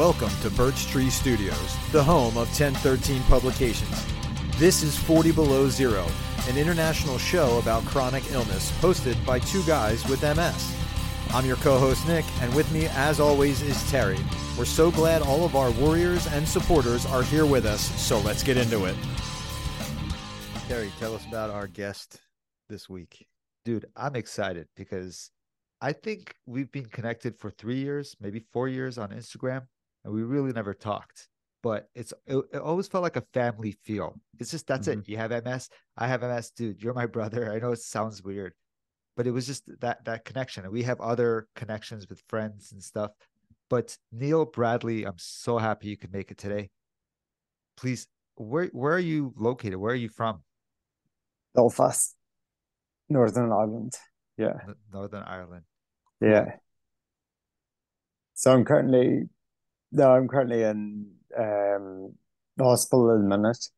Welcome to Birch Tree Studios, the home of 1013 Publications. This is 40 Below Zero, an international show about chronic illness hosted by two guys with MS. I'm your co host, Nix, and with me, as always, is Terry. We're so glad all of our warriors and supporters are here with us, so let's get into it. Terry, tell us about our guest this week. Dude, I'm excited because I think we've been connected for three years, maybe four years on Instagram, and we really never talked. But it's it, it always felt like a family feel. It's just that's Mhm. it. You have MS, I have MS, dude. You're my brother. I know it sounds weird, but it was just that that connection. And we have other connections with friends and stuff. But Neil Bradley, I'm so happy you could make it today. Please, where where are you located? Where are you from? Belfast, Northern Ireland. Yeah, Northern Ireland. yeah. So I'm currently, no, I'm currently in um the hospital at the minute.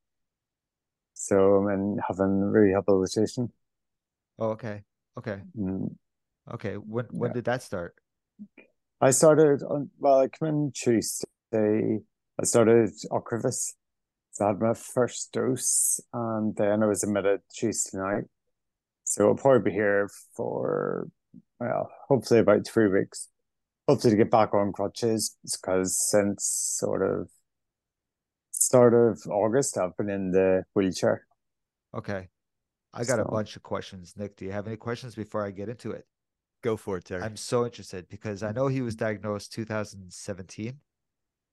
So I'm in having rehabilitation. Oh, okay. Okay. Mm, Okay. When when Yeah. did that start? I started on, well, I came in Tuesday. I started Ocrevus. So I had my first dose and then I was admitted Tuesday night. So I'll probably be here for, well, hopefully about three weeks. Hopefully to get back on crutches because since sort of start of August, I've been in the wheelchair. Okay. I got a bunch of questions. Nix, do you have any questions before I get into it? Go for it, Terry. I'm so interested because I know he was diagnosed 2017.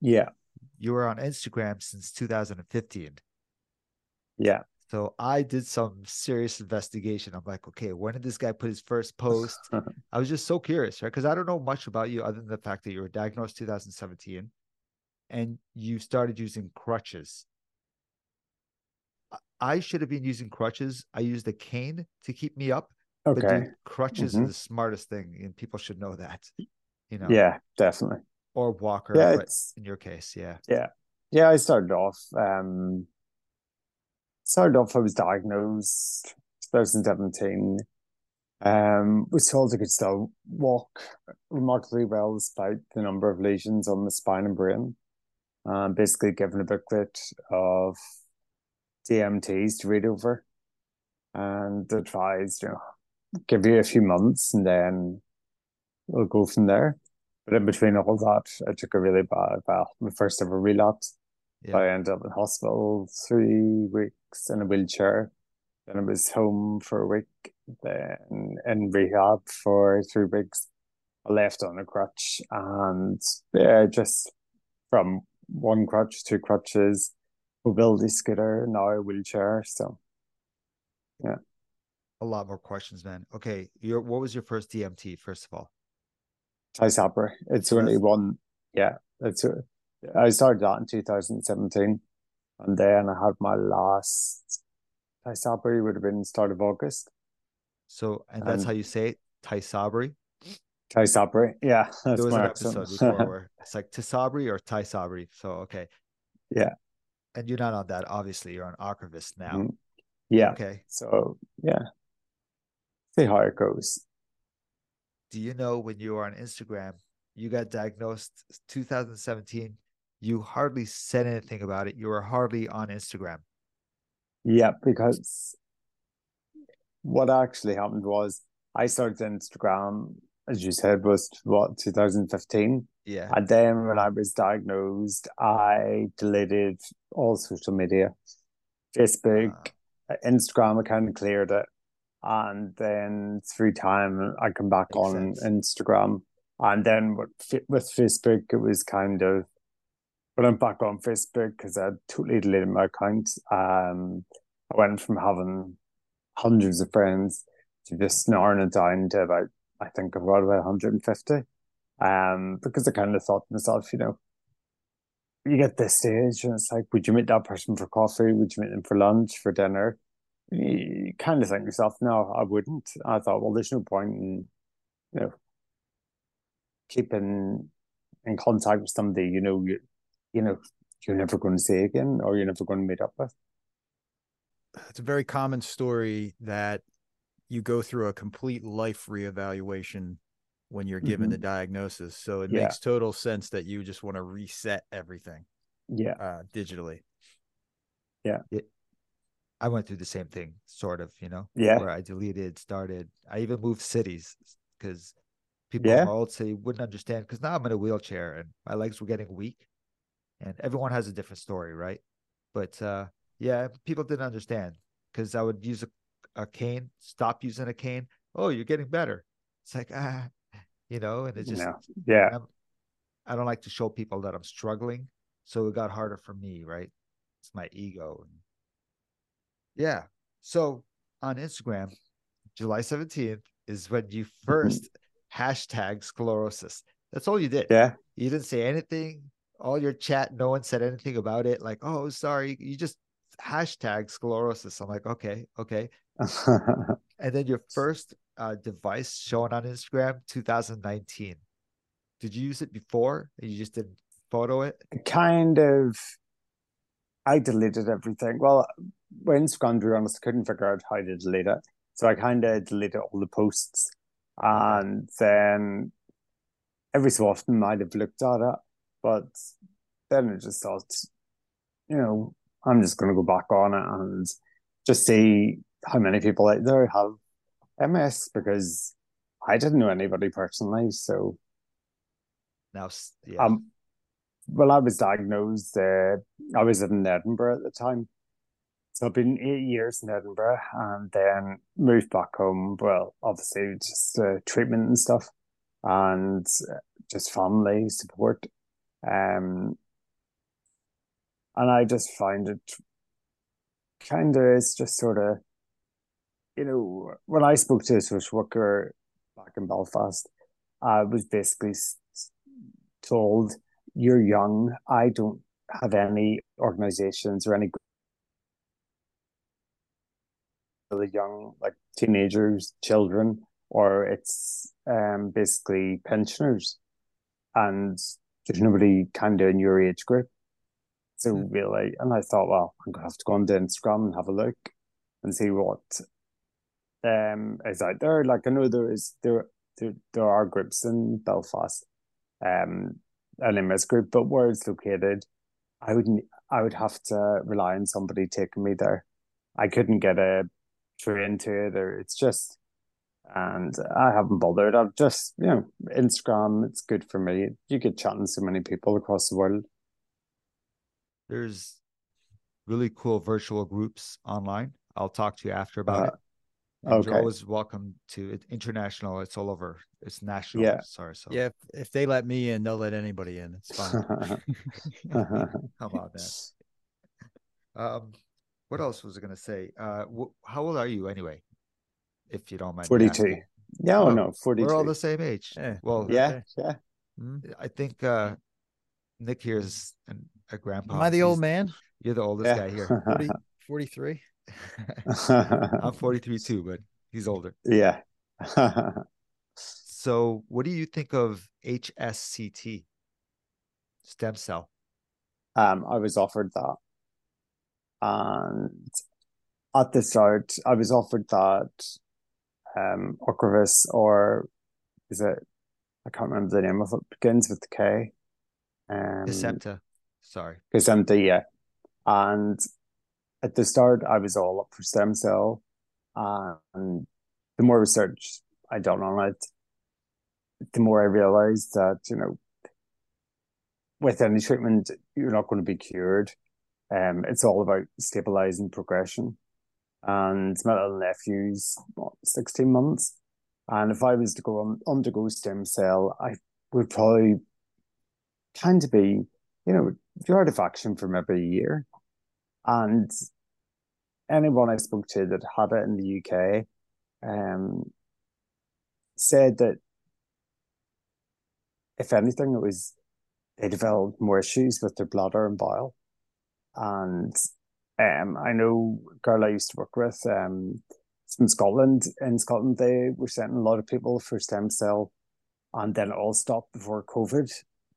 Yeah, You were on Instagram since 2015. yeah. So I did some serious investigation. I'm like, okay, when did this guy put his first post? I was just so curious, right? Because I don't know much about you other than the fact that you were diagnosed 2017 and you started using crutches. I- should have been using crutches. I used a cane to keep me up, but Okay. dude, crutches Mhm. are the smartest thing, and people should know that. You know, Yeah, definitely. or walker, Yeah, but in your case, yeah. Yeah. Yeah, I started off um started off I was diagnosed 2017. Um was told I could still walk remarkably well despite the number of lesions on the spine and brain. Um basically given a booklet of DMTs to read over and advised, you know, give you a few months and then we'll go from there. But in between all that, I took a really bad, well, my first ever relapse. Yeah. I ended up in hospital three weeks in a wheelchair. Then I was home for a week, then in rehab for three weeks. I left on a crutch and yeah, just from one crutch, two crutches, mobility scooter, now a wheelchair. So yeah. A lot more questions, man. Okay, your what was your first DMT, first of all? Tysabri, it's only one. Yeah, it's. I started that in 2017, and then I had my last Tysabri would have been start of August. So, and that's And- how you say it, Tysabri. Tysabri, yeah, that's There was an accent. episode before where it's like Tisabri or Tysabri. So, okay. Yeah. And you're not on that, obviously. You're on Ocrevus now. Mhm. yeah, Okay. so yeah, see how it goes. Do you know when you were on Instagram, you got diagnosed 2017? You hardly said anything about it. You were hardly on Instagram. Yeah, because what actually happened was I started Instagram, as you said, was what 2015. Yeah. And then when I was diagnosed, I deleted all social media, Facebook, Ah. Instagram. I kind of cleared it, and then through time, I come back on sense. Instagram, and then with with Facebook, it was kind of. But I'm back on Facebook because I totally deleted my account. Um, I went from having hundreds of friends to just narrowing it down to about, I think I've got about 150. Um, because I kind of thought to myself, you know, you get this stage and it's like, would you meet that person for coffee? Would you meet them for lunch, for dinner? You kind of think to yourself, no, I wouldn't. I thought, well, there's no point in, you know, keeping in contact with somebody you know you you know you're never going to see again or you're never going to meet up with. it's a very common story that you go through a complete life reevaluation when you're given the Mhm. diagnosis. So it Yeah. makes total sense that you just want to reset everything Yeah. uh, digitally. Yeah. I went through the same thing, sort of, you know, Yeah. where I deleted, started. I even moved cities because people Yeah. in my old city wouldn't understand. Because now I'm in a wheelchair and my legs were getting weak, and everyone has a different story, right? But uh, yeah, people didn't understand because I would use a, a cane, stop using a cane. Oh, you're getting better. It's like ah, you know, and it just No. Yeah. I'm, I don't like to show people that I'm struggling, so it got harder for me, right? It's my ego. Yeah. So on Instagram, July 17th is when you 1st hashtag sclerosis. That's all you did. Yeah. You didn't say anything. All your chat, no one said anything about it. Like, oh, sorry. You just hashtag sclerosis. I'm like, okay, okay. And then your first uh, device shown on Instagram, 2019. Did you use it before? You just didn't photo it? kind of I deleted everything. Well, when Instagram, to be honest, I couldn't figure out how to delete it. So I kind of deleted all the posts. And then every so often I'd have looked at it. But then I just thought, you know, I'm just going to go back on it and just see how many people out there have MS because I didn't know anybody personally. So Now, yeah. um, well, I was diagnosed. Uh, I was in Edinburgh at the time, so I've been eight years in Edinburgh, and then moved back home. Well, obviously, just uh, treatment and stuff, and uh, just family support. Um, and I just find it kind of it's just sort of, you know, when I spoke to a social worker back in Belfast, I was basically told you're young. I don't have any organizations or any really young, like teenagers, children, or it's um basically pensioners, and there's nobody kind of in your age group. So Hmm. really, and I thought, well, I'm gonna have to go on to Instagram and have a look and see what um is out there. Like I know there is there there, there are groups in Belfast, um, an MS group, but where it's located, I wouldn't I would have to rely on somebody taking me there. I couldn't get a train to it, or it's just, and I haven't bothered. I've just you know Instagram. It's good for me. You get chatting to so many people across the world. There's really cool virtual groups online. I'll talk to you after about Uh, it. And you're okay. always welcome to it. International. It's all over. It's national. Yeah. Sorry. So Yeah, if, if they let me in, they'll let anybody in. It's fine. come on, man. Um, what else was I gonna say? Uh, wh- how old are you anyway? If you don't mind. 42. asking? Yeah, Oh, no, 42. We're all the same age. Yeah. Well, yeah, yeah. Hmm? I think uh, Nix here is an, a grandpa. Am I the old man? You're the oldest yeah. guy here. 40, 43? I'm 43 too, but he's older. yeah. So, what do you think of HSCT? Stem cell. um, I was offered that. And at the start, I was offered that um, Ocrevus, or is it, I can't remember the name of it, begins with the K. Um, Kesimpta. Sorry. Kesimpta, yeah. And at the start, I was all up for stem cell. And the more research I done on it, the more I realized that, you know, with any treatment, you're not going to be cured. Um, it's all about stabilizing progression. And my little nephew's what, 16 months. And if I was to go on, undergo stem cell, I would probably tend to be, you know, you're out of action maybe a year. And anyone I spoke to that had it in the UK um, said that if anything, it was they developed more issues with their bladder and bile. And um, I know a girl I used to work with um, from Scotland. In Scotland, they were sending a lot of people for stem cell, and then it all stopped before COVID,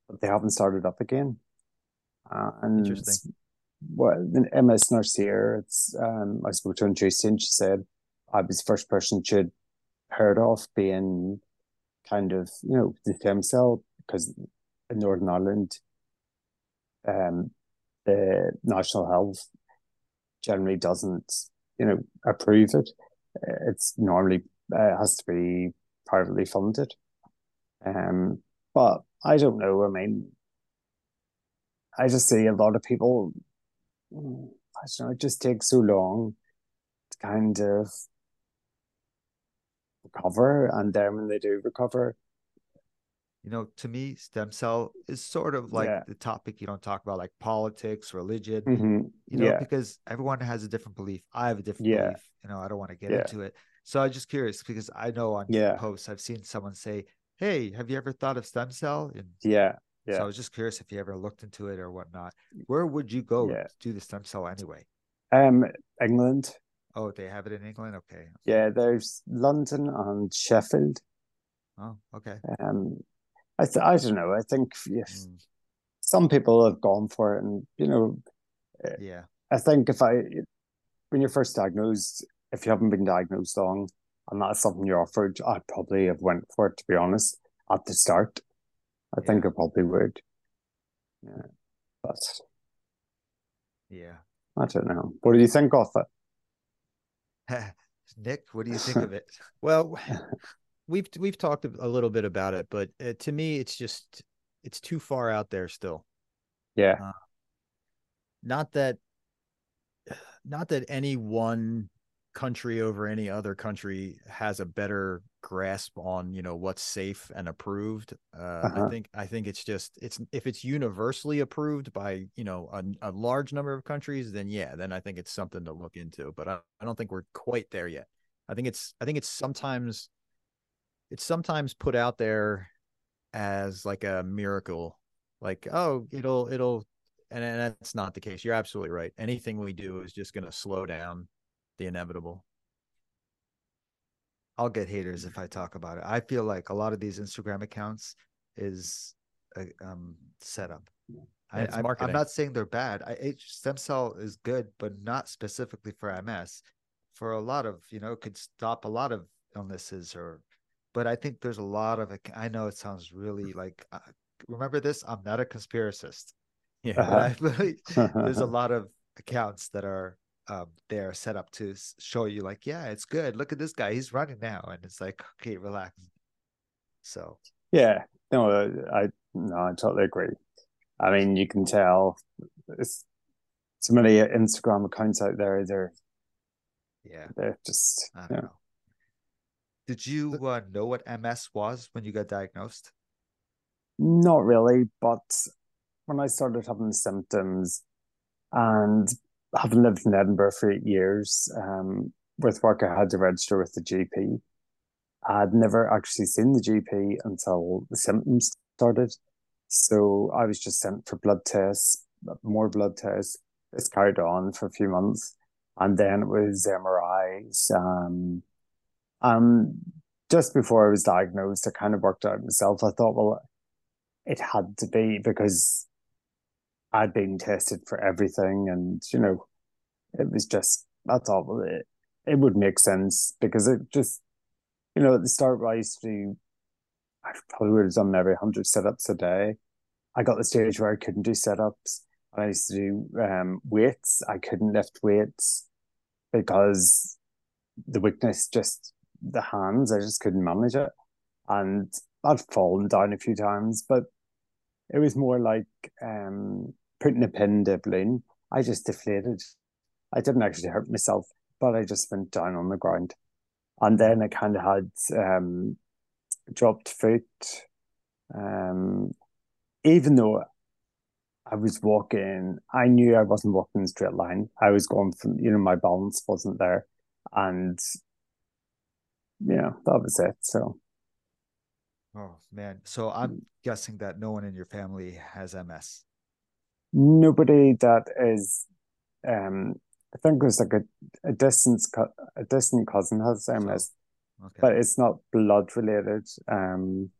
but they haven't started up again. Uh, and Interesting. Well, the MS nurse here, it's um, I spoke to her on Tuesday, and she said I was the first person she'd heard of being kind of you know the stem cell because in Northern Ireland, um, the National Health generally doesn't you know approve it. It's normally uh, has to be privately funded. Um, but I don't know. I mean, I just see a lot of people. I don't know. It just takes so long to kind of recover, and then when they do recover, you know, to me, stem cell is sort of like Yeah. the topic you don't talk about, like politics, religion, mhm, you know, yeah, because everyone has a different belief. I have a different Yeah. belief. You know, I don't want to get Yeah. into it. So I'm just curious because I know on Yeah. posts I've seen someone say, Hey, have you ever thought of stem cell? And yeah, so I was just curious if you ever looked into it or whatnot. Where would you go Yeah. to do the stem cell anyway? Um, England. Oh, they have it in England? Okay. Yeah, there's London and Sheffield. Oh, okay. Um, I th I don't know. I think if Mm, some people have gone for it, and you know, yeah. I think if I when you're first diagnosed, if you haven't been diagnosed long, and that's something you're offered, I'd probably have went for it. To be honest, at the start, I think I probably would. Yeah, but Yeah. I don't know. What do you think of it? Nix, what do you think of it? Well, we've we've talked a little bit about it, but uh, to me, it's just it's too far out there still. Yeah, Not that, not that any one country over any other country has a better grasp on you know what's safe and approved. Uh, I Uh-huh. think I think it's just it's if it's universally approved by you know a, a large number of countries, then yeah, then I think it's something to look into. But I, I don't think we're quite there yet. I think it's I think it's sometimes it's sometimes put out there as like a miracle like oh it'll it'll and, and that's not the case you're absolutely right anything we do is just going to slow down the inevitable I'll get haters if I talk about it. I feel like a lot of these Instagram accounts is a um, setup. I, it's I'm, not saying they're bad. I, stem cell is good, but not specifically for MS. For a lot of, you know, it could stop a lot of illnesses or, but I think there's a lot of, I know it sounds really like, uh, remember this? I'm not a conspiracist, yeah Uh-huh. Really, there's a lot of accounts that are um they're set up to show you like yeah it's good look at this guy he's running now and it's like okay relax so yeah. No, I no, I totally agree. I mean, you can tell it's so many Instagram accounts out there. They're yeah they're just i don't yeah. know did you uh, know what ms was when you got diagnosed Not really, but when I started having symptoms and having lived in Edinburgh for eight years, um, with work I had to register with the GP. I'd never actually seen the GP until the symptoms started. So I was just sent for blood tests, more blood tests. This carried on for a few months. And then it was MRIs. Um, um, just before I was diagnosed, I kind of worked out myself. I thought, well, it had to be because I'd been tested for everything, and you know, it was just I thought well, it, it would make sense because it just you know at the start I used to do I probably would have done every hundred sit-ups a day. I got the stage where I couldn't do sit-ups. I used to do um, weights. I couldn't lift weights because the weakness just the hands. I just couldn't manage it, and I'd fallen down a few times, but it was more like um, putting a pin to a balloon. I just deflated. I didn't actually hurt myself, but I just went down on the ground. And then I kind of had um, dropped foot. Um, even though I was walking, I knew I wasn't walking in a straight line. I was going from, you know, my balance wasn't there. And, yeah, that was it. So, oh man so i'm guessing that no one in your family has ms nobody that is um I think there's like a, a distance co- a distant cousin has MS, okay but it's not blood related. Um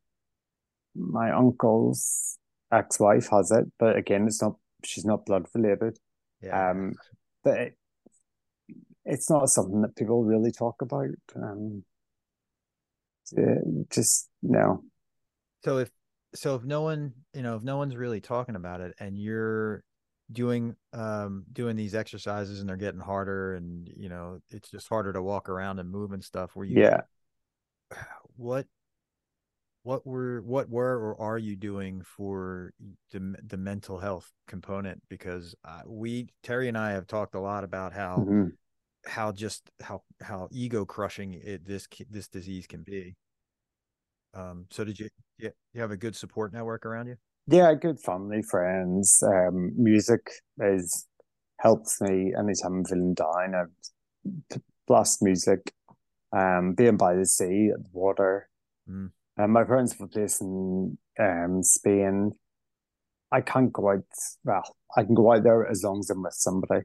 my uncle's ex-wife has it, but again it's not she's not blood related. yeah Um but it, it's not something that people really talk about. Um just no. So if so if no one you know if no one's really talking about it and you're doing um doing these exercises and they're getting harder and you know it's just harder to walk around and move and stuff where you Yeah. what what were what were or are you doing for the the mental health component because uh, we Terry and I have talked a lot about how Mhm. how just how how ego crushing it this this disease can be um so did you yeah you have a good support network around you Yeah, good family, friends. Um, music is helps me anytime I'm feeling down. I've blast music. Um, being by the sea, the water. Mm. And my parents have a place in um Spain. I can't go out. Well, I can go out there as long as I'm with somebody.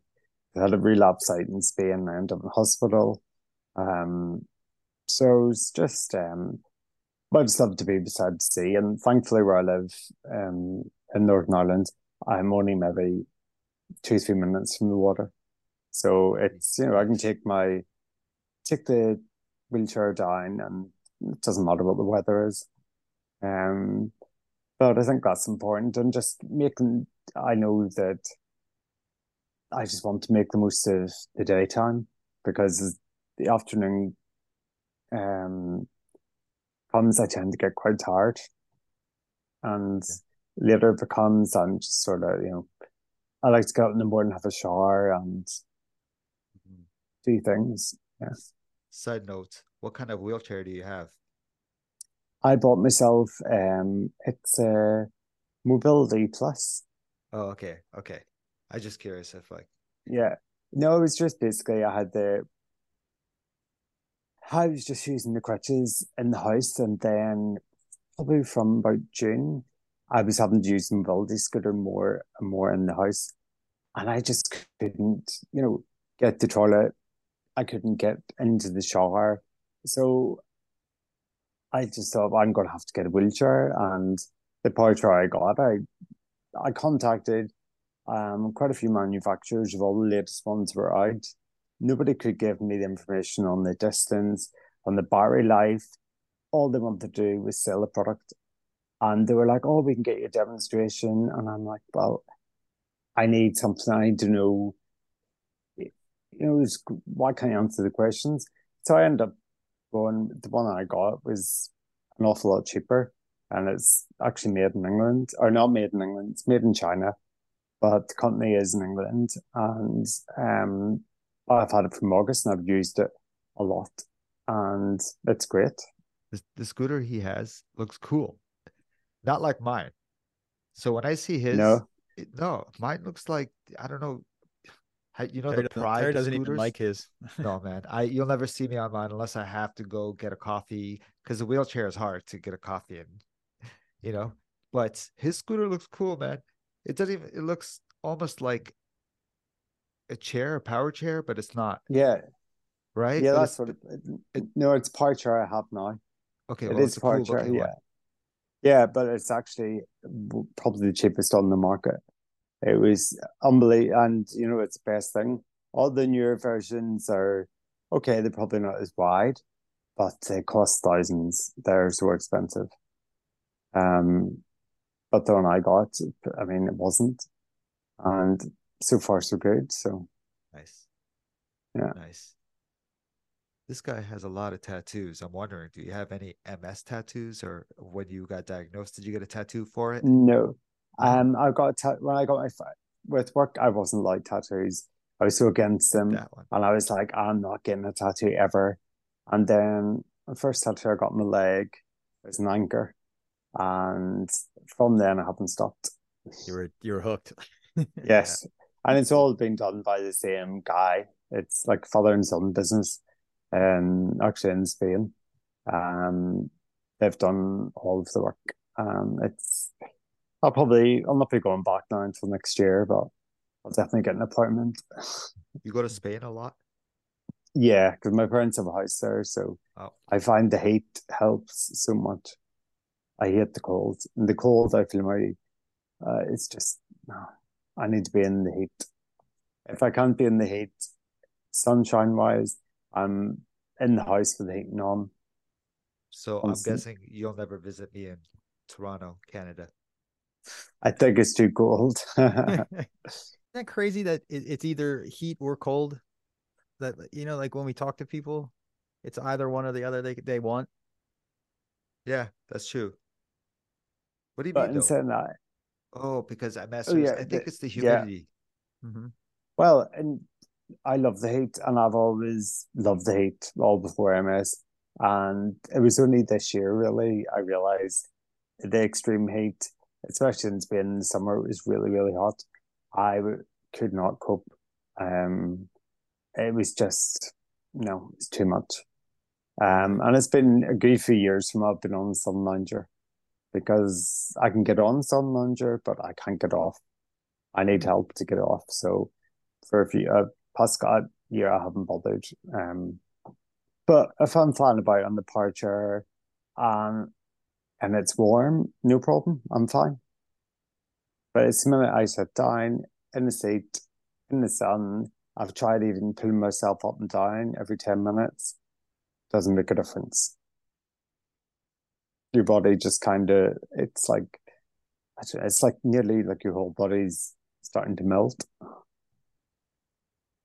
I had a relapse out in Spain. And I ended up in hospital. Um, so it's just um, I just love to be beside the sea, and thankfully where I live, um, in Northern Ireland, I'm only maybe two three minutes from the water, so it's you know I can take my take the wheelchair down, and it doesn't matter what the weather is. Um, but I think that's important, and just making I know that I just want to make the most of the daytime because the afternoon um comes, I tend to get quite tired. And later it becomes, I'm just sort of, you know, I like to get out in the morning, have a shower and do things. Yeah. Side note: What kind of wheelchair do you have? I bought myself, um, it's a Mobility Plus. Oh, okay, okay. I just curious if like Yeah. No, it was just basically I had the I was just using the crutches in the house and then probably from about June I was having to use the mobility scooter more and more in the house. And I just couldn't, you know, get the toilet. I couldn't get into the shower. So I just thought well, I'm gonna have to get a wheelchair and the power I got, I I contacted um, quite a few manufacturers of all the latest ones were out. Nobody could give me the information on the distance, on the battery life. All they wanted to do was sell the product. And they were like, oh, we can get you a demonstration. And I'm like, well, I need something. I need to know, you know, why can't you answer the questions? So I ended up going, the one I got was an awful lot cheaper. And it's actually made in England, or not made in England, it's made in China but the company is in England, and um, I've had it from August, and I've used it a lot, and it's great. the, the scooter he has looks cool, not like mine. So when I see his, No, it- no, mine looks like I don't know. You know Terry the doesn't, pride Terry doesn't even like his No, man. I you'll never see me on mine unless I have to go get a coffee because the wheelchair is hard to get a coffee in, you know. But his scooter looks cool, man. It doesn't even it looks almost like a chair, a power chair, but it's not, yeah, right? yeah, But that's what. It, it, no, it's power chair I have now. okay, It well, is power cool chair, yeah, one. yeah, but it's actually probably the cheapest on the market. It was unbelievable, and you know it's the best thing. All the newer versions are okay. They're probably not as wide, but they cost thousands. They're so expensive. Um, but the one I got, I mean, it wasn't, and so far so good. So Nice. Yeah. Nice. This guy has a lot of tattoos. I'm wondering, do you have any MS tattoos or when you got diagnosed, did you get a tattoo for it? no, um, I got ta- when I got my with work, I wasn't like tattoos. I was so against them. And I was like, I'm not getting a tattoo ever. And then the first tattoo I got on my leg was an anchor. And from then I haven't stopped. you were you were hooked Yes. And it's all been done by the same guy. It's like father and son business. Um actually in Spain. Um they've done all of the work. Um it's I'll probably I'll not be going back now until next year, but I'll definitely get an appointment. You go to Spain a lot? Yeah, because my parents have a house there, so Oh, I find the heat helps so much. I hate the cold. In the cold, I feel my, uh, it's just, no, I need to be in the heat. If I can't be in the heat, sunshine wise, I'm in the house with the heating on. So I'm guessing you'll never visit me in Toronto, Canada. I think it's too cold. Isn't that crazy that it's either heat or cold? That you know, like when we talk to people, it's either one or the other they they want. Yeah, that's true. What do you but mean? Saying that, oh, because I masters. Oh, yeah, I think the, it's the humidity. Yeah. Mm-hmm. Well, and I love the heat, and I've always loved the heat all before MS. And it was only this year, really, I realized the extreme heat, especially in Spain in the summer, was really, really hot. I could not cope. Um, it was just, no, it's too much. Um, and it's been a good few years from I've been on Sun Lounger because I can get on Sun Lounger, but I can't get off. I need help to get off. So for a few, uh, past year, I haven't bothered. Um, but if I'm flying about on the departure um, and it's warm, no problem. I'm fine. But it's the minute I sit down in the seat, in the sun, I've tried even pulling myself up and down every 10 minutes. Doesn't make a difference. Your body just kind of, it's like, it's like nearly like your whole body's starting to melt.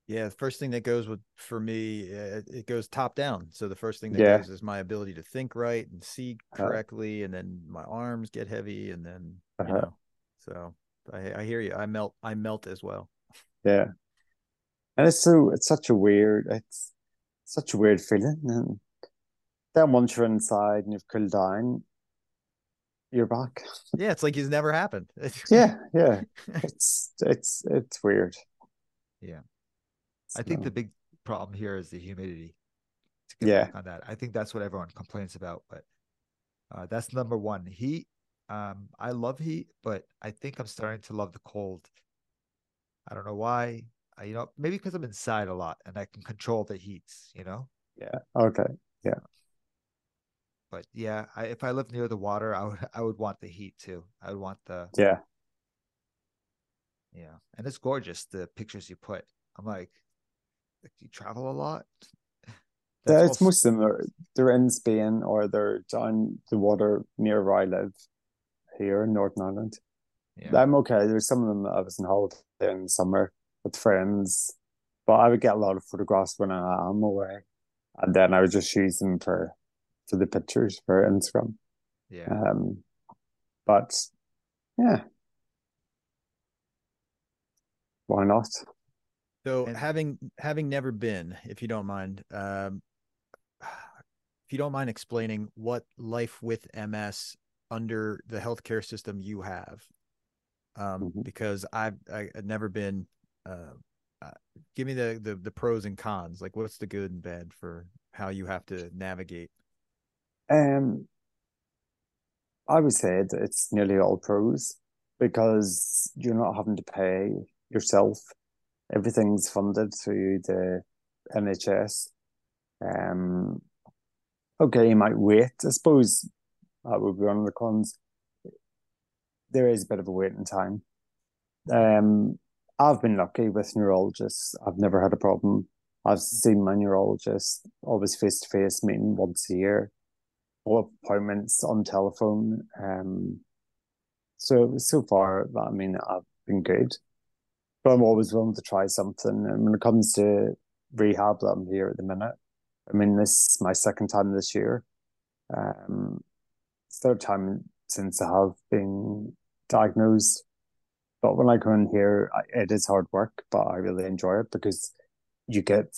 Yeah, the first thing that goes with for me, uh, it goes top down. So the first thing that yeah. goes is my ability to think right and see uh-huh. correctly, uh, and then my arms get heavy, and then uh-huh. you know. So I, I hear you. I melt. I melt as well. Yeah, and it's so it's such a weird. It's such a weird feeling, and then once you're inside and you've cooled down, you're back. Yeah, it's like it's never happened. yeah, yeah. It's it's it's weird. Yeah. I think the big problem here is the humidity. yeah. on that, I think that's what everyone complains about, but uh, that's number one. Heat. Um, I love heat, but I think I'm starting to love the cold. I don't know why. I, you know, maybe because I'm inside a lot and I can control the heats. You know. Yeah. Okay. Yeah. But yeah, I, if I live near the water, I would I would want the heat too. I would want the yeah. Yeah, and it's gorgeous the pictures you put. I'm like, like, you travel a lot? yeah, it's most similar. They're in Spain or they're down the water near where I live here in Northern Ireland. Yeah. I'm okay. There's some of them I was in holiday in the summer with friends, but I would get a lot of photographs when I am away, and then I would just use them for for the pictures for Instagram. Yeah. Um, but yeah, why not? So and, having having never been, if you don't mind, um, if you don't mind explaining what life with MS under the healthcare system you have, um, mm-hmm. because I've I, have never been. Uh, uh, give me the, the the pros and cons. Like, what's the good and bad for how you have to navigate? Um, I would say that it's nearly all pros because you're not having to pay yourself everything's funded through the NHS. Um, okay, you might wait. I suppose that would be one of the cons. There is a bit of a waiting time. Um, I've been lucky with neurologists. I've never had a problem. I've seen my neurologist always face to face, meeting once a year, all appointments on telephone. Um, so so far, I mean, I've been good but I'm always willing to try something. And when it comes to rehab that I'm here at the minute, I mean, this is my second time this year. Um, third time since I have been diagnosed. But when I come in here, it is hard work, but I really enjoy it because you get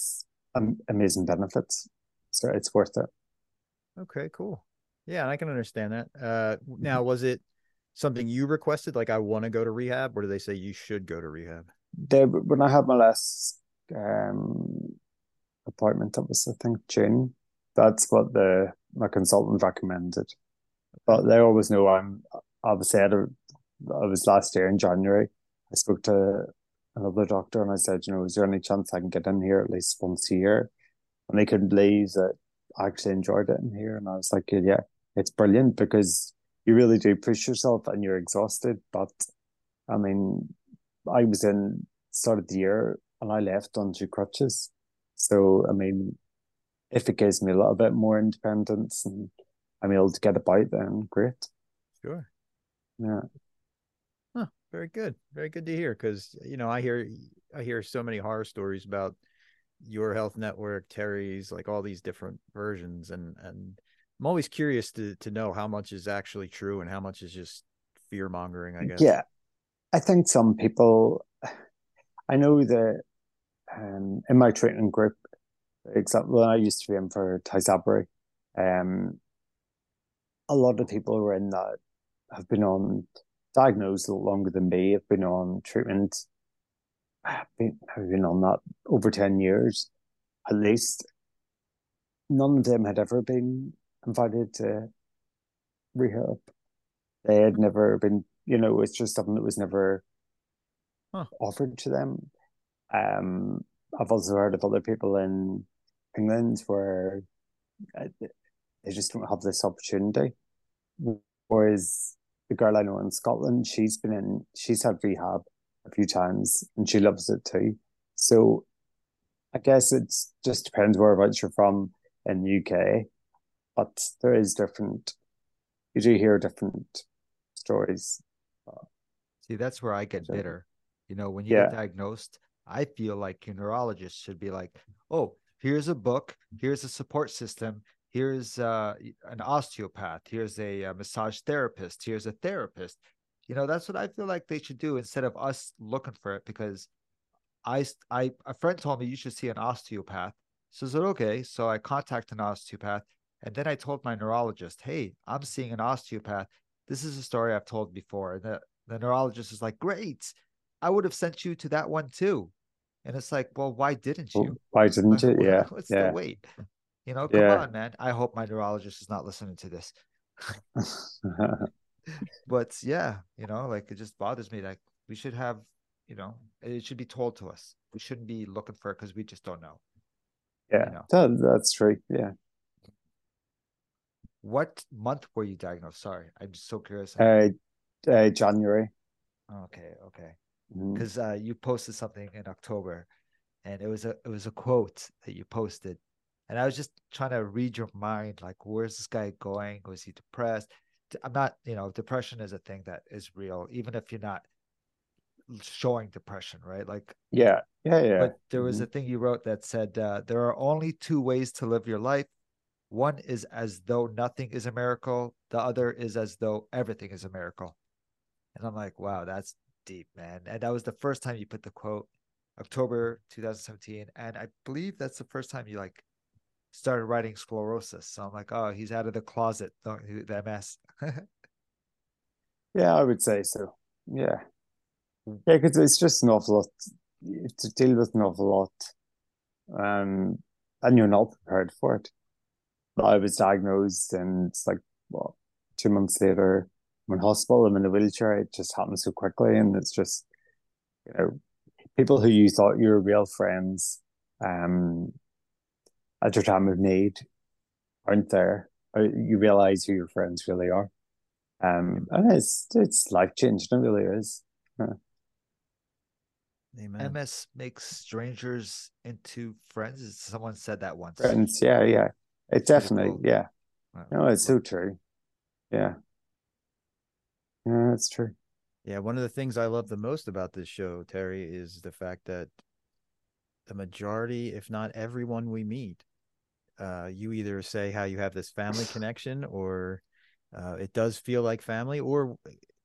amazing benefits. So it's worth it. Okay, cool. Yeah, I can understand that. Uh, now, was it something you requested? Like, I want to go to rehab, or do they say you should go to rehab? They when I had my last um, appointment, that was I think June. That's what the my consultant recommended. But they always know I'm. Obviously, I, I was last year in January. I spoke to another doctor and I said, you know, is there any chance I can get in here at least once a year? And they couldn't believe that I actually enjoyed it in here. And I was like, yeah, it's brilliant because you really do push yourself and you're exhausted. But I mean, I was in start of the year and I left on two crutches. So I mean, if it gives me a little bit more independence and I'm able to get about, then great. Sure. Yeah. Huh, very good. Very good to hear. Because you know, I hear I hear so many horror stories about your health network, Terry's, like all these different versions, and and I'm always curious to to know how much is actually true and how much is just fear mongering. I guess. Yeah, I think some people. I know that um, in my training group, when I used to be in for Tysabri, um, a lot of people who are in that have been on diagnosed longer than me, have been on treatment, been, have been on that over 10 years at least. None of them had ever been invited to rehab. They had never been, you know, it's just something that was never huh. offered to them. Um, I've also heard of other people in England where uh, they just don't have this opportunity. Whereas the girl I know in Scotland, she's been in, she's had rehab a few times and she loves it too. So I guess it just depends whereabouts you're from in the UK, but there is different, you do hear different stories. See, that's where I get bitter. You know, when you yeah. get diagnosed, I feel like your neurologist should be like, oh, here's a book, here's a support system, here's uh, an osteopath, here's a, a, massage therapist, here's a therapist. You know, that's what I feel like they should do instead of us looking for it. Because I, I, a friend told me you should see an osteopath. So I said, okay. So I contact an osteopath, and then I told my neurologist, hey, I'm seeing an osteopath. This is a story I've told before. And the, the neurologist is like, great. I would have sent you to that one too. And it's like, well, why didn't you? Why didn't you? Yeah. What's yeah. the wait? You know, come yeah. on, man. I hope my neurologist is not listening to this. but yeah, you know, like it just bothers me. Like we should have, you know, it should be told to us. We shouldn't be looking for it because we just don't know. Yeah, you know? that, that's true. Yeah. What month were you diagnosed? Sorry, I'm just so curious. Uh, uh January. Okay, okay because mm-hmm. uh, you posted something in October, and it was a it was a quote that you posted, and I was just trying to read your mind, like where's this guy going? Was he depressed? I'm not, you know, depression is a thing that is real, even if you're not showing depression, right? Like yeah, yeah, yeah. But there was mm-hmm. a thing you wrote that said uh, there are only two ways to live your life. One is as though nothing is a miracle. The other is as though everything is a miracle. And I'm like, wow, that's deep, man. And that was the first time you put the quote, October 2017. And I believe that's the first time you like started writing sclerosis. So I'm like, oh, he's out of the closet, the MS. yeah, I would say so. Yeah. Yeah, because it's just an awful lot to deal with an awful lot. Um, and you're not prepared for it. I was diagnosed and it's like, well, two months later, I'm in hospital, I'm in a wheelchair. It just happened so quickly. And it's just, you know, people who you thought you were real friends um, at your time of need aren't there. Uh, you realize who your friends really are. Um, and it's it's life changing. It really is. Yeah. Amen. MS makes strangers into friends. Someone said that once. Friends, yeah, yeah. It definitely, cool. yeah. Wow. No, it's so true. Yeah. Yeah, that's true. Yeah, one of the things I love the most about this show, Terry, is the fact that the majority, if not everyone we meet, uh, you either say how you have this family connection, or uh, it does feel like family, or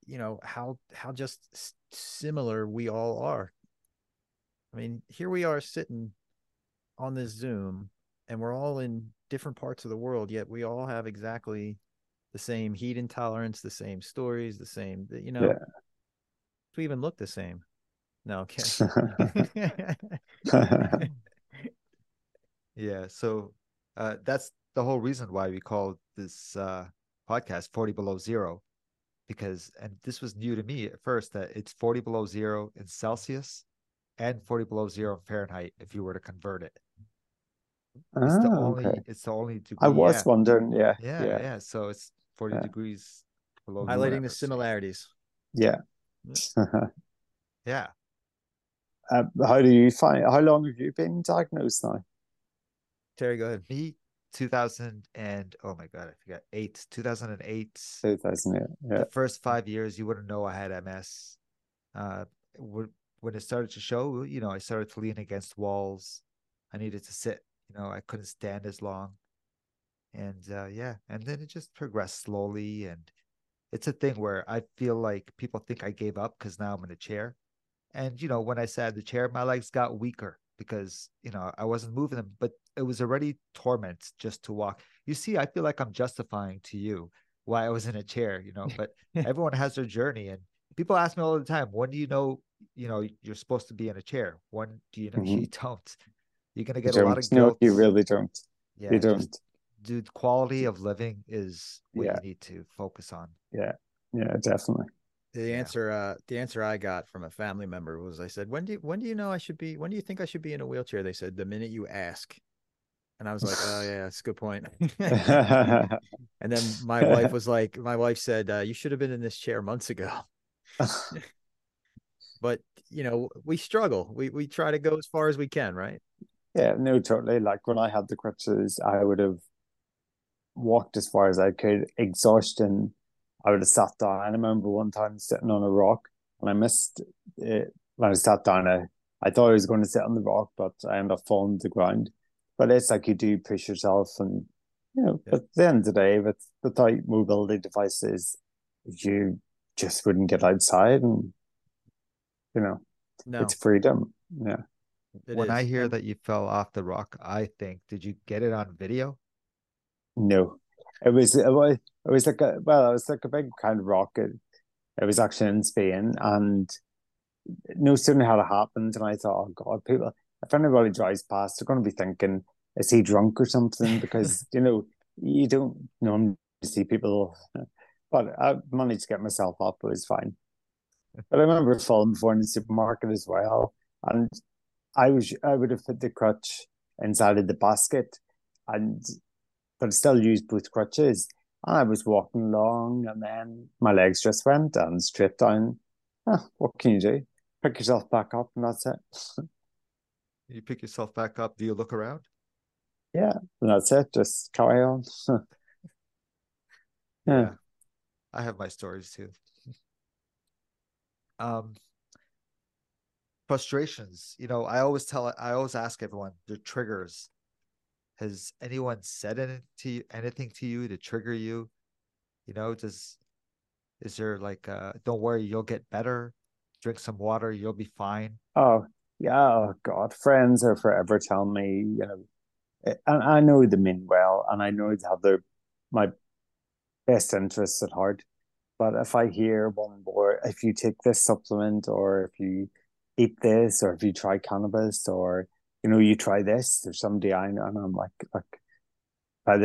you know how how just similar we all are. I mean, here we are sitting on this Zoom, and we're all in different parts of the world, yet we all have exactly the same heat intolerance, the same stories, the same, you know, yeah. we even look the same. No, okay. yeah. So uh, that's the whole reason why we call this uh, podcast 40 below zero because and this was new to me at first that it's 40 below zero in celsius and 40 below zero in fahrenheit if you were to convert it it's the ah, only okay. it's the only degree. i was yeah. wondering yeah, yeah yeah yeah so it's 40 yeah. degrees below highlighting the similarities yeah yeah uh, how do you find how long have you been diagnosed now terry go ahead me 2000 and oh my god, I forgot eight, 2008. 2008. Yeah. The first five years, you wouldn't know I had MS. Uh, when it started to show, you know, I started to lean against walls. I needed to sit. You know, I couldn't stand as long, and uh, yeah, and then it just progressed slowly. And it's a thing where I feel like people think I gave up because now I'm in a chair. And you know, when I sat in the chair, my legs got weaker because you know I wasn't moving them, but it was already torment just to walk. You see, I feel like I'm justifying to you why I was in a chair, you know, but everyone has their journey and people ask me all the time, when do you know, you know, you're supposed to be in a chair? When do you know mm-hmm. you don't? You're gonna get a lot of guilt. No, you really don't. Yeah, you don't. Dude, quality of living is what yeah. you need to focus on. Yeah. Yeah, definitely. The answer, uh, the answer I got from a family member was, I said, "When do you, when do you know I should be? When do you think I should be in a wheelchair?" They said, "The minute you ask." And I was like, "Oh yeah, that's a good point." and then my wife was like, "My wife said uh, you should have been in this chair months ago." but you know, we struggle. We we try to go as far as we can, right? Yeah, no, totally. Like when I had the crutches, I would have walked as far as I could, exhaustion I would have sat down. I remember one time sitting on a rock and I missed it when I sat down. I, I thought I was going to sit on the rock, but I ended up falling to the ground. But it's like you do push yourself, and you know, yeah. at the end of the day, with without mobility devices, you just wouldn't get outside, and you know, no. it's freedom. Yeah. It when is. I hear that you fell off the rock, I think, did you get it on video? No, it was it was it was like a well, it was like a big kind of rocket. It was actually in Spain, and no sooner had it happened, and I thought, oh god, people, if anybody drives past, they're going to be thinking, is he drunk or something? Because you know you don't normally see people. But I managed to get myself up; it was fine. But I remember falling before in the supermarket as well, and I was I would have put the crutch inside of the basket, and but I still used both crutches. And I was walking along, and then my legs just went and straight down. Ah, what can you do? Pick yourself back up, and that's it. you pick yourself back up. Do you look around? Yeah, and that's it. Just carry on. yeah. yeah, I have my stories too. um, frustrations. You know, I always tell. I always ask everyone their triggers has anyone said anything to you, anything to you to trigger you? You know, does is there like uh don't worry, you'll get better. Drink some water, you'll be fine. Oh yeah, oh God. Friends are forever telling me, you know, eh, and I know they mean well and I know they have their my best interests at heart. But if I hear one more, if you take this supplement or if you eat this or if you try cannabis or you know, you try this. There's somebody I know, and I'm like, like, but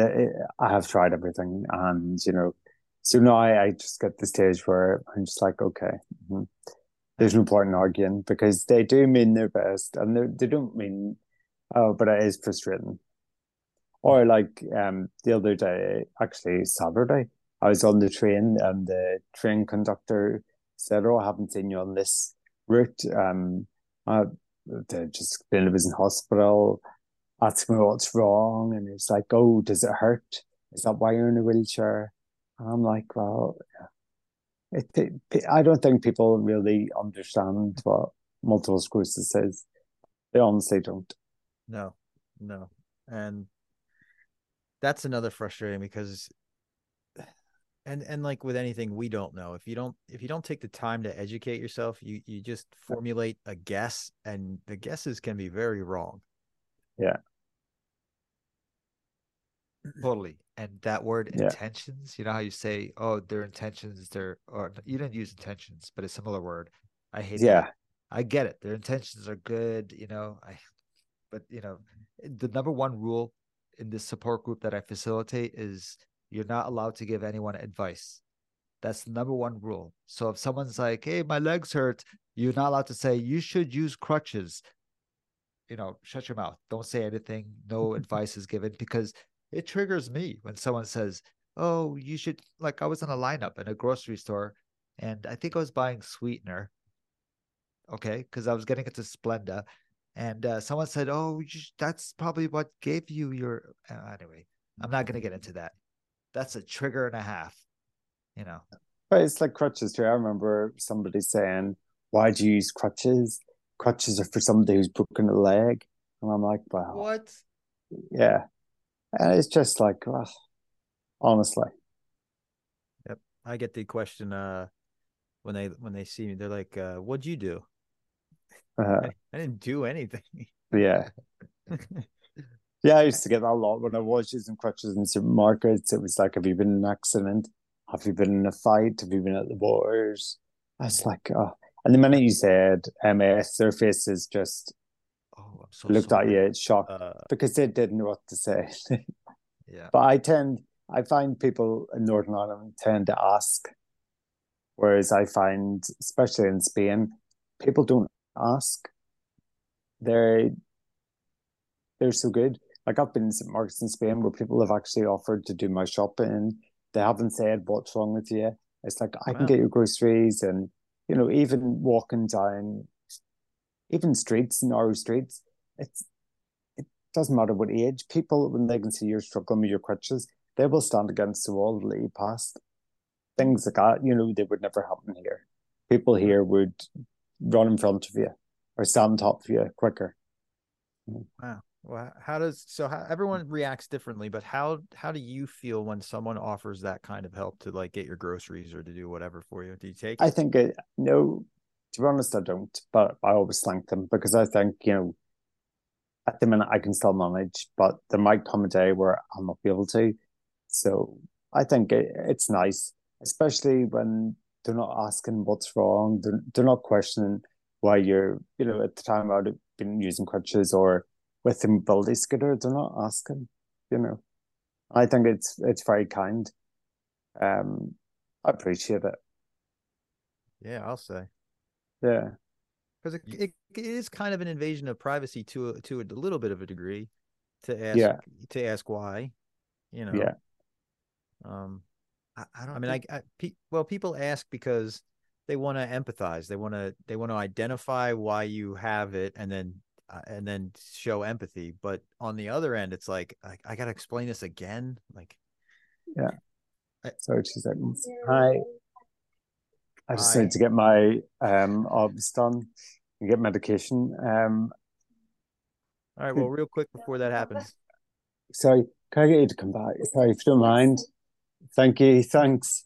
I have tried everything, and you know, so now I, I just get the stage where I'm just like, okay, mm-hmm. There's no point in arguing because they do mean their best, and they they don't mean, oh, but it is frustrating. Or like um the other day, actually Saturday, I was on the train, and the train conductor said, "Oh, I haven't seen you on this route." Um, they just Bill was in hospital, asked me what's wrong, and it's like, oh, does it hurt? Is that why you're in a wheelchair? And I'm like, well, it, it, I don't think people really understand what multiple sclerosis is. They honestly don't. No, no, and that's another frustrating because and and like with anything we don't know if you don't if you don't take the time to educate yourself you you just formulate a guess and the guesses can be very wrong yeah totally and that word yeah. intentions you know how you say oh their intentions their or you didn't use intentions but a similar word i hate yeah that. i get it their intentions are good you know i but you know the number one rule in this support group that i facilitate is you're not allowed to give anyone advice. That's the number one rule. So if someone's like, hey, my legs hurt, you're not allowed to say, you should use crutches. You know, shut your mouth. Don't say anything. No advice is given because it triggers me when someone says, oh, you should, like, I was in a lineup in a grocery store and I think I was buying sweetener. Okay. Because I was getting into Splenda. And uh, someone said, oh, that's probably what gave you your. Uh, anyway, I'm not going to get into that. That's a trigger and a half, you know. But it's like crutches too. I remember somebody saying, "Why do you use crutches? Crutches are for somebody who's broken a leg." And I'm like, "Well, What? yeah." And it's just like, well, honestly, Yep. I get the question uh when they when they see me, they're like, uh, what'd you do? uh, I, I didn't do anything. yeah. Yeah, I used to get that a lot when I was using crutches in supermarkets. It was like, have you been in an accident? Have you been in a fight? Have you been at the wars? I was like, oh. And the minute you said MS, their faces just Oh, I'm so looked at you, it's shocked uh, because they didn't know what to say. Yeah. but I tend, I find people in Northern Ireland tend to ask, whereas I find, especially in Spain, people don't ask. They're they're so good. Like I've been in St. Mark's in Spain where people have actually offered to do my shopping. They haven't said what's wrong with you. It's like I can get your groceries and you know, even walking down even streets, narrow streets, it's it doesn't matter what age. People when they can see you're struggling with your crutches, they will stand against the wall to let you past. Things like that, you know, they would never happen here. People here would run in front of you or stand on top of you quicker. Wow. Well, how does so how everyone reacts differently, but how how do you feel when someone offers that kind of help to like get your groceries or to do whatever for you? Do you take I think it, no, to be honest, I don't, but I always thank them because I think, you know, at the minute I can still manage, but there might come a day where I'll not be able to. So I think it, it's nice, especially when they're not asking what's wrong. They're, they're not questioning why you're, you know, at the time I'd have been using crutches or with the mobility scooter. They're not asking, you know. I think it's it's very kind. Um, I appreciate it. Yeah, I'll say Yeah. because it, it it is kind of an invasion of privacy to a, to a little bit of a degree to ask Yeah. to ask why, you know. Yeah. Um, I, I don't I mean, I, I pe- well, people ask because they want to empathize. They want to they want to identify why you have it, and then uh, and then show empathy. But on the other end, it's like I, I got to explain this again. Like, yeah. Sorry, two seconds. Hi. I just Hi. need to get my um obs done and get medication. Um, all right, well, real quick before that happens, sorry, can I get you to come back? Sorry, if you don't mind. Thank you. Thanks.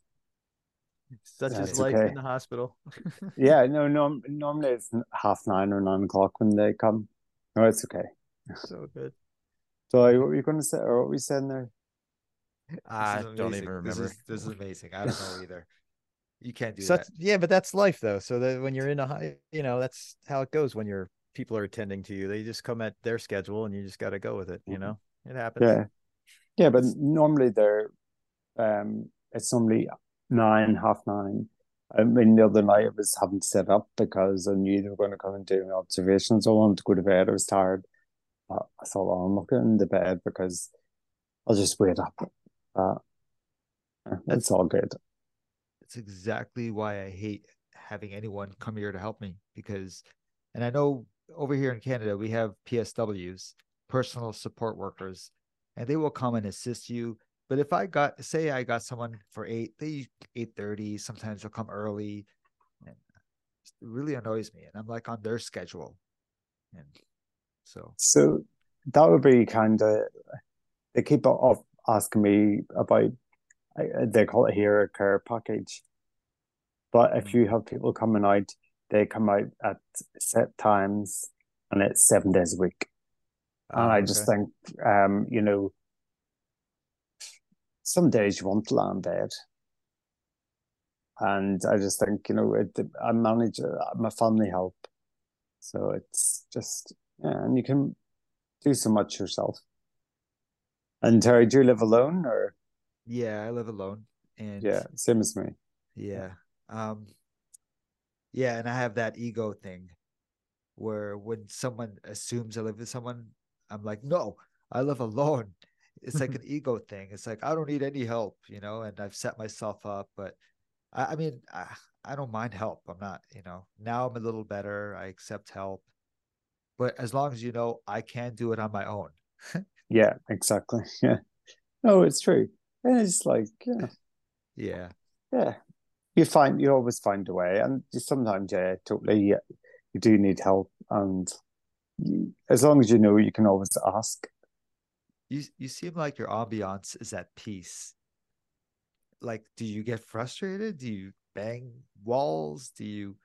such Yeah, is life okay. in the hospital. Yeah, no, no, normally it's half nine or nine o'clock when they come. No, it's okay. so good. So, what were you going to say, or what were you saying there? I don't amazing. even This remember. is, this is amazing. I don't know either. You can't do Such that. yeah, but that's life though. So that when you're in a high, you know, that's how it goes when your people are attending to you. They just come at their schedule, and you just got to go with it. You Mhm. know, it happens. Yeah, yeah, but normally they're um, it's normally nine, half nine. I mean, the other night I was having to sit up because I knew they were going to come and do an observation, so I wanted to go to bed. I was tired, but I thought, oh, I'm not getting into bed because I'll just wait up. But uh, it's all good. It's exactly why I hate having anyone come here to help me because, and I know over here in Canada, we have PSWs, personal support workers, and they will come and assist you. But if I got, say, I got someone for eight, they eight thirty. Sometimes they'll come early, and it really annoys me. And I'm like on their schedule, and so So that would be kind of they keep off asking me about they call it here a care package. But if you have people coming out, they come out at set times and it's seven days a week. And Ah, I just think, um, you know, some days you want to lie in bed. And I just think, you know, it, I manage uh, my family help. So it's just, yeah, and you can do so much yourself. And Terry, do you live alone or? Yeah, I live alone, and Yeah, same as me. Yeah. Um yeah, and I have that ego thing where when someone assumes I live with someone, I'm like, no, I live alone. It's like an ego thing. It's like I don't need any help, you know, and I've set myself up, but I, I mean, I, I don't mind help. I'm not, you know, now I'm a little better. I accept help. But as long as you know I can do it on my own. Yeah, exactly. Yeah. no, it's true. And it's like, yeah, Yeah. yeah. You find you always find a way, and sometimes, yeah, totally, yeah, you do need help, and you, as long as you know, you can always ask. You you seem like your ambiance is at peace. Like, do you get frustrated? Do you bang walls? Do you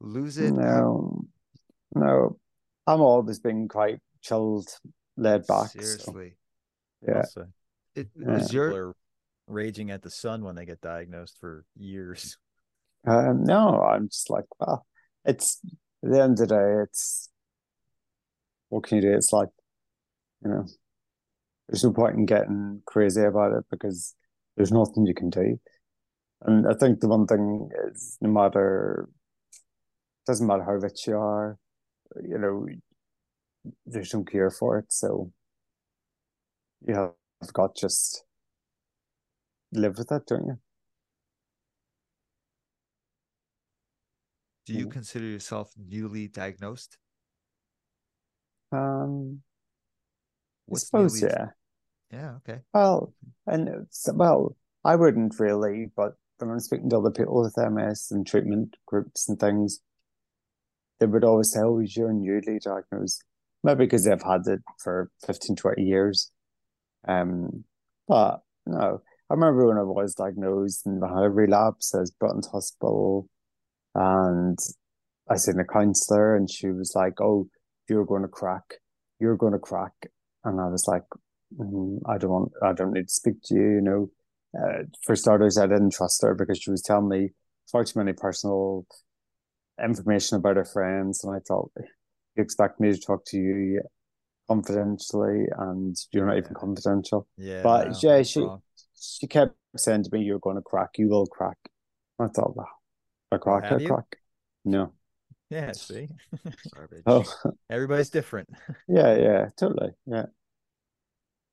lose it? No, no, I'm always been quite chilled, laid back. so, Seriously. yeah. Also, It Yeah. was your are raging at the sun when they get diagnosed for years. Um, no, I'm just like, well, it's at the end of the day, it's what can you do? It's like, you know, there's no point in getting crazy about it because there's nothing you can do. And I think the one thing is no matter, doesn't matter how rich you are, you know, there's no cure for it. So you have got just live with it, don't you? do you Mm. consider yourself newly diagnosed? Um, I suppose, newly- yeah. Yeah, okay. Well, and well, I wouldn't really, but when I'm speaking to other people with MS and treatment groups and things, they would always say, oh, you're newly diagnosed. Maybe because they've had it for 15, 20 years. Um, but no, I remember when I was diagnosed and I had a relapse, I was brought into hospital and I seen a counselor and she was like, oh, you're going to crack, you're going to crack. And I was like, "Mm, I don't want, I don't need to speak to you, you know. Uh, for starters, I didn't trust her because she was telling me far too many personal information about her friends, and I thought, you expect me to talk to you confidentially, and you're not even confidential. Yeah, But no, yeah, she wrong. she kept saying to me, "You're going to crack. You will crack." I thought, "Wow, I crack, have I you? crack." No. Yeah, see, Garbage. Oh, everybody's different. yeah, yeah, totally, yeah.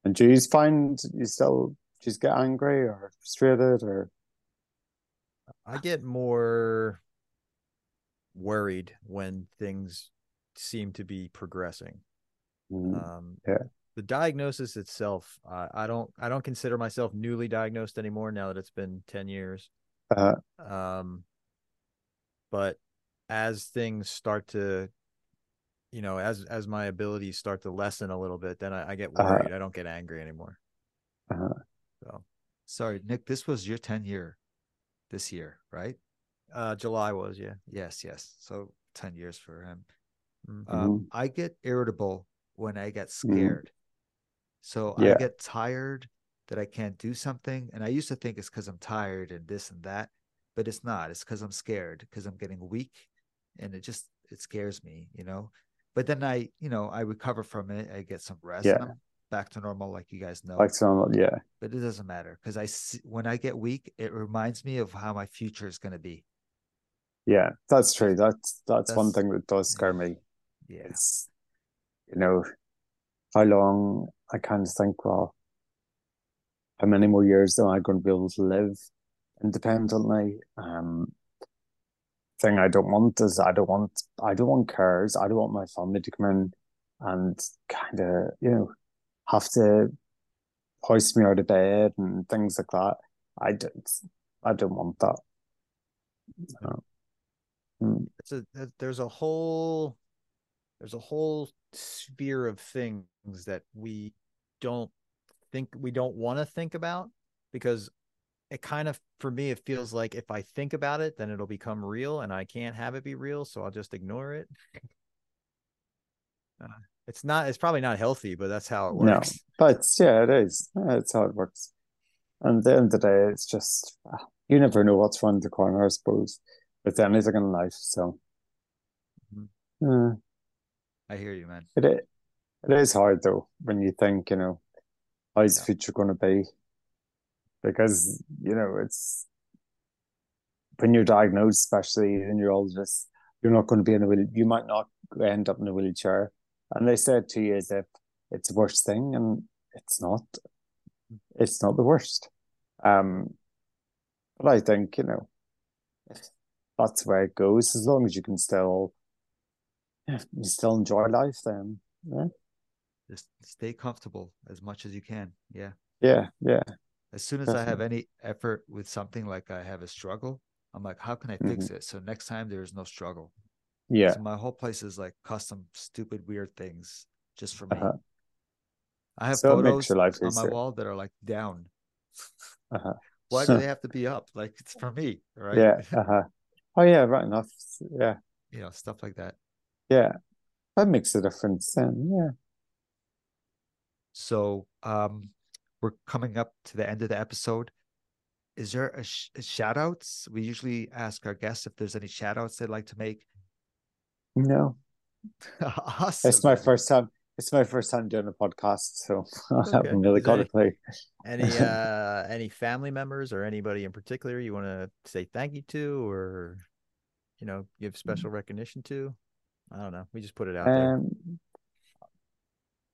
And do you find you still just get angry or frustrated or? I get more worried when things seem to be progressing. Mm, Um, Yeah. The diagnosis itself, uh, I don't, I don't consider myself newly diagnosed anymore now that it's been ten years. uh, Um, but as things start to, you know, as as my abilities start to lessen a little bit, then I, I get Uh-huh. worried. I don't get angry anymore. Uh-huh. So, Sorry, Nix, this was your 10 year this year, right? uh, July was yeah. Yes, yes. So 10 years for him. Mhm. Um, I get irritable when I get Mhm. scared. So Yeah. I get tired that I can't do something. And I used to think it's because I'm tired and this and that, but it's not. It's because I'm scared, because I'm getting weak and it just it scares me, you know. But then I, you know, I recover from it. I get some rest and Yeah. I'm back to normal, like you guys know. like some, yeah, but it doesn't matter because I see, when I get weak, it reminds me of how my future is going to be. yeah, that's true. That's that's one thing that does scare me. Yeah. It's, you know, how long I kind of think, well, how many more years am I going to be able to live independently? Um, thing I don't want is I don't want I don't want cares. I don't want my family to come in and kind of, you know, have to hoist me out of bed and things like that. I don't I don't want that. No. Mm, it's a there's a whole there's a whole sphere of things that we don't think we don't want to think about because it kind of for me it feels like if I think about it then it'll become real and I can't have it be real so I'll just ignore it. Uh, it's not it's probably not healthy but that's how it works. No, but yeah, it is. It's how it works. And at the end of the day, it's just ah, you never know what's around the corner, I suppose, with anything in life. So, Mhm. uh, I hear you, man. It, it is hard though when you think, you know, how's the future going to be? Because you know it's when you're diagnosed, especially in your oldest, you're not going to be in a wheel. You might not end up in a wheelchair, and they said to you as if it's the worst thing, and it's not. It's not the worst. Um, but I think you know if that's where it goes. As long as you can still, yeah, you still enjoy life, then yeah. Just stay comfortable as much as you can. Yeah. Yeah, yeah. As soon as I have any effort with something like I have a struggle, I'm like, how can I fix it? So next time there is no struggle. Yeah. So my whole place is like custom, stupid, weird things just for me. Uh-huh. I have So photos on my wall that are like down. Uh-huh. Why do they have to be up? Like it's for me, right? Yeah. Uh-huh. Oh yeah, right enough. Yeah. you know, stuff like that. Yeah. That makes a difference then. Yeah. So um we're coming up to the end of the episode. Is there a, sh- a shout outs? We usually ask our guests if there's any shout outs they'd like to make. No. awesome. It's my first time it's my first time doing a podcast, so I haven't really got a clue. Any uh any family members or anybody in particular you want to say thank you to or you know give special recognition to? I don't know. We just put it out there. Um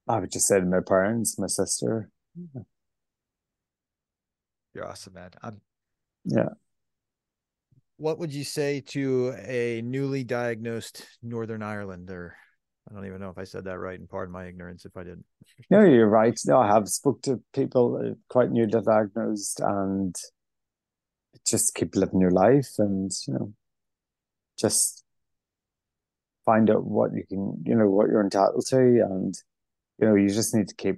I would just say to my parents, my sister. You're awesome, man. I'm Yeah. What would you say to a newly diagnosed Northern Irelander? I don't even know if I said that right, and pardon my ignorance if I didn't. No, you're right. No, I have spoke to people uh, quite newly diagnosed and just keep living your life and, you know, just find out what you can, you know, what you're entitled to. And, you know, you just need to keep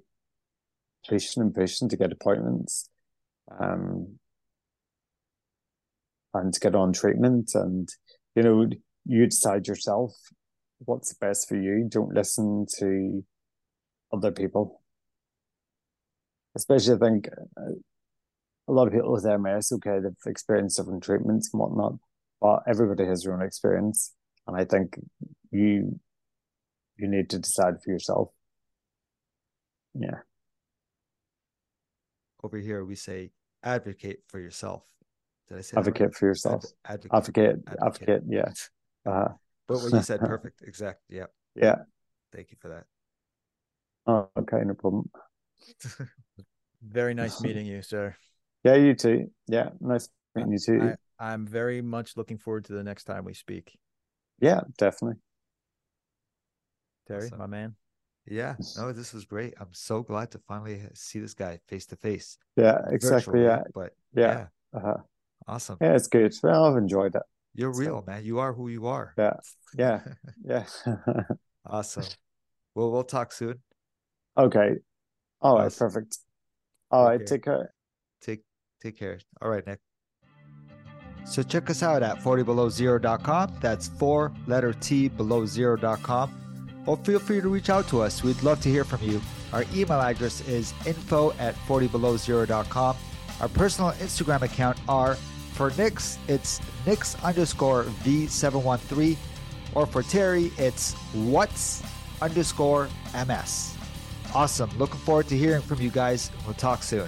pushing and pushing to get appointments. Um, and to get on treatment and, you know, you decide yourself what's best for you. Don't listen to other people. Especially, I think uh, a lot of people with MS, okay, they've experienced different treatments and whatnot, but everybody has their own experience, and I think you you need to decide for yourself. Yeah, over here. We say advocate for yourself. Did I say that right? advocate for yourself. Adv- advocate. Advocate, Advocate. advocate. Yeah, uh, But what you said, perfect. Exact. Yeah. yeah. Thank you for that. Oh, okay, no problem. Very nice meeting you, sir. Yeah, you too. Yeah, nice meeting you too. I, I'm very much looking forward to the next time we speak. yeah, definitely. Terry, Awesome. my man. Yeah. No, this was great. I'm so glad to finally see this guy face to face. Yeah, exactly. virtually, Yeah, But yeah, yeah, uh-huh. awesome. yeah. It's good. Well, I've enjoyed it. You're So- real, man. You are who you are. Yeah, yeah, yeah. awesome. Well, we'll talk soon. Okay. All right, Awesome. perfect. All right, Okay. take care. Take take care. All right, Nix. So check us out at 4tbelowzero.com. That's four letter T below zero.com. Or feel free to reach out to us. We'd love to hear from you. Our email address is info at 4tbelowzero.com. Our personal Instagram account are for Nix, it's Nix underscore V713. Or for Terry, it's what's underscore MS. Awesome. Looking forward to hearing from you guys. We'll talk soon.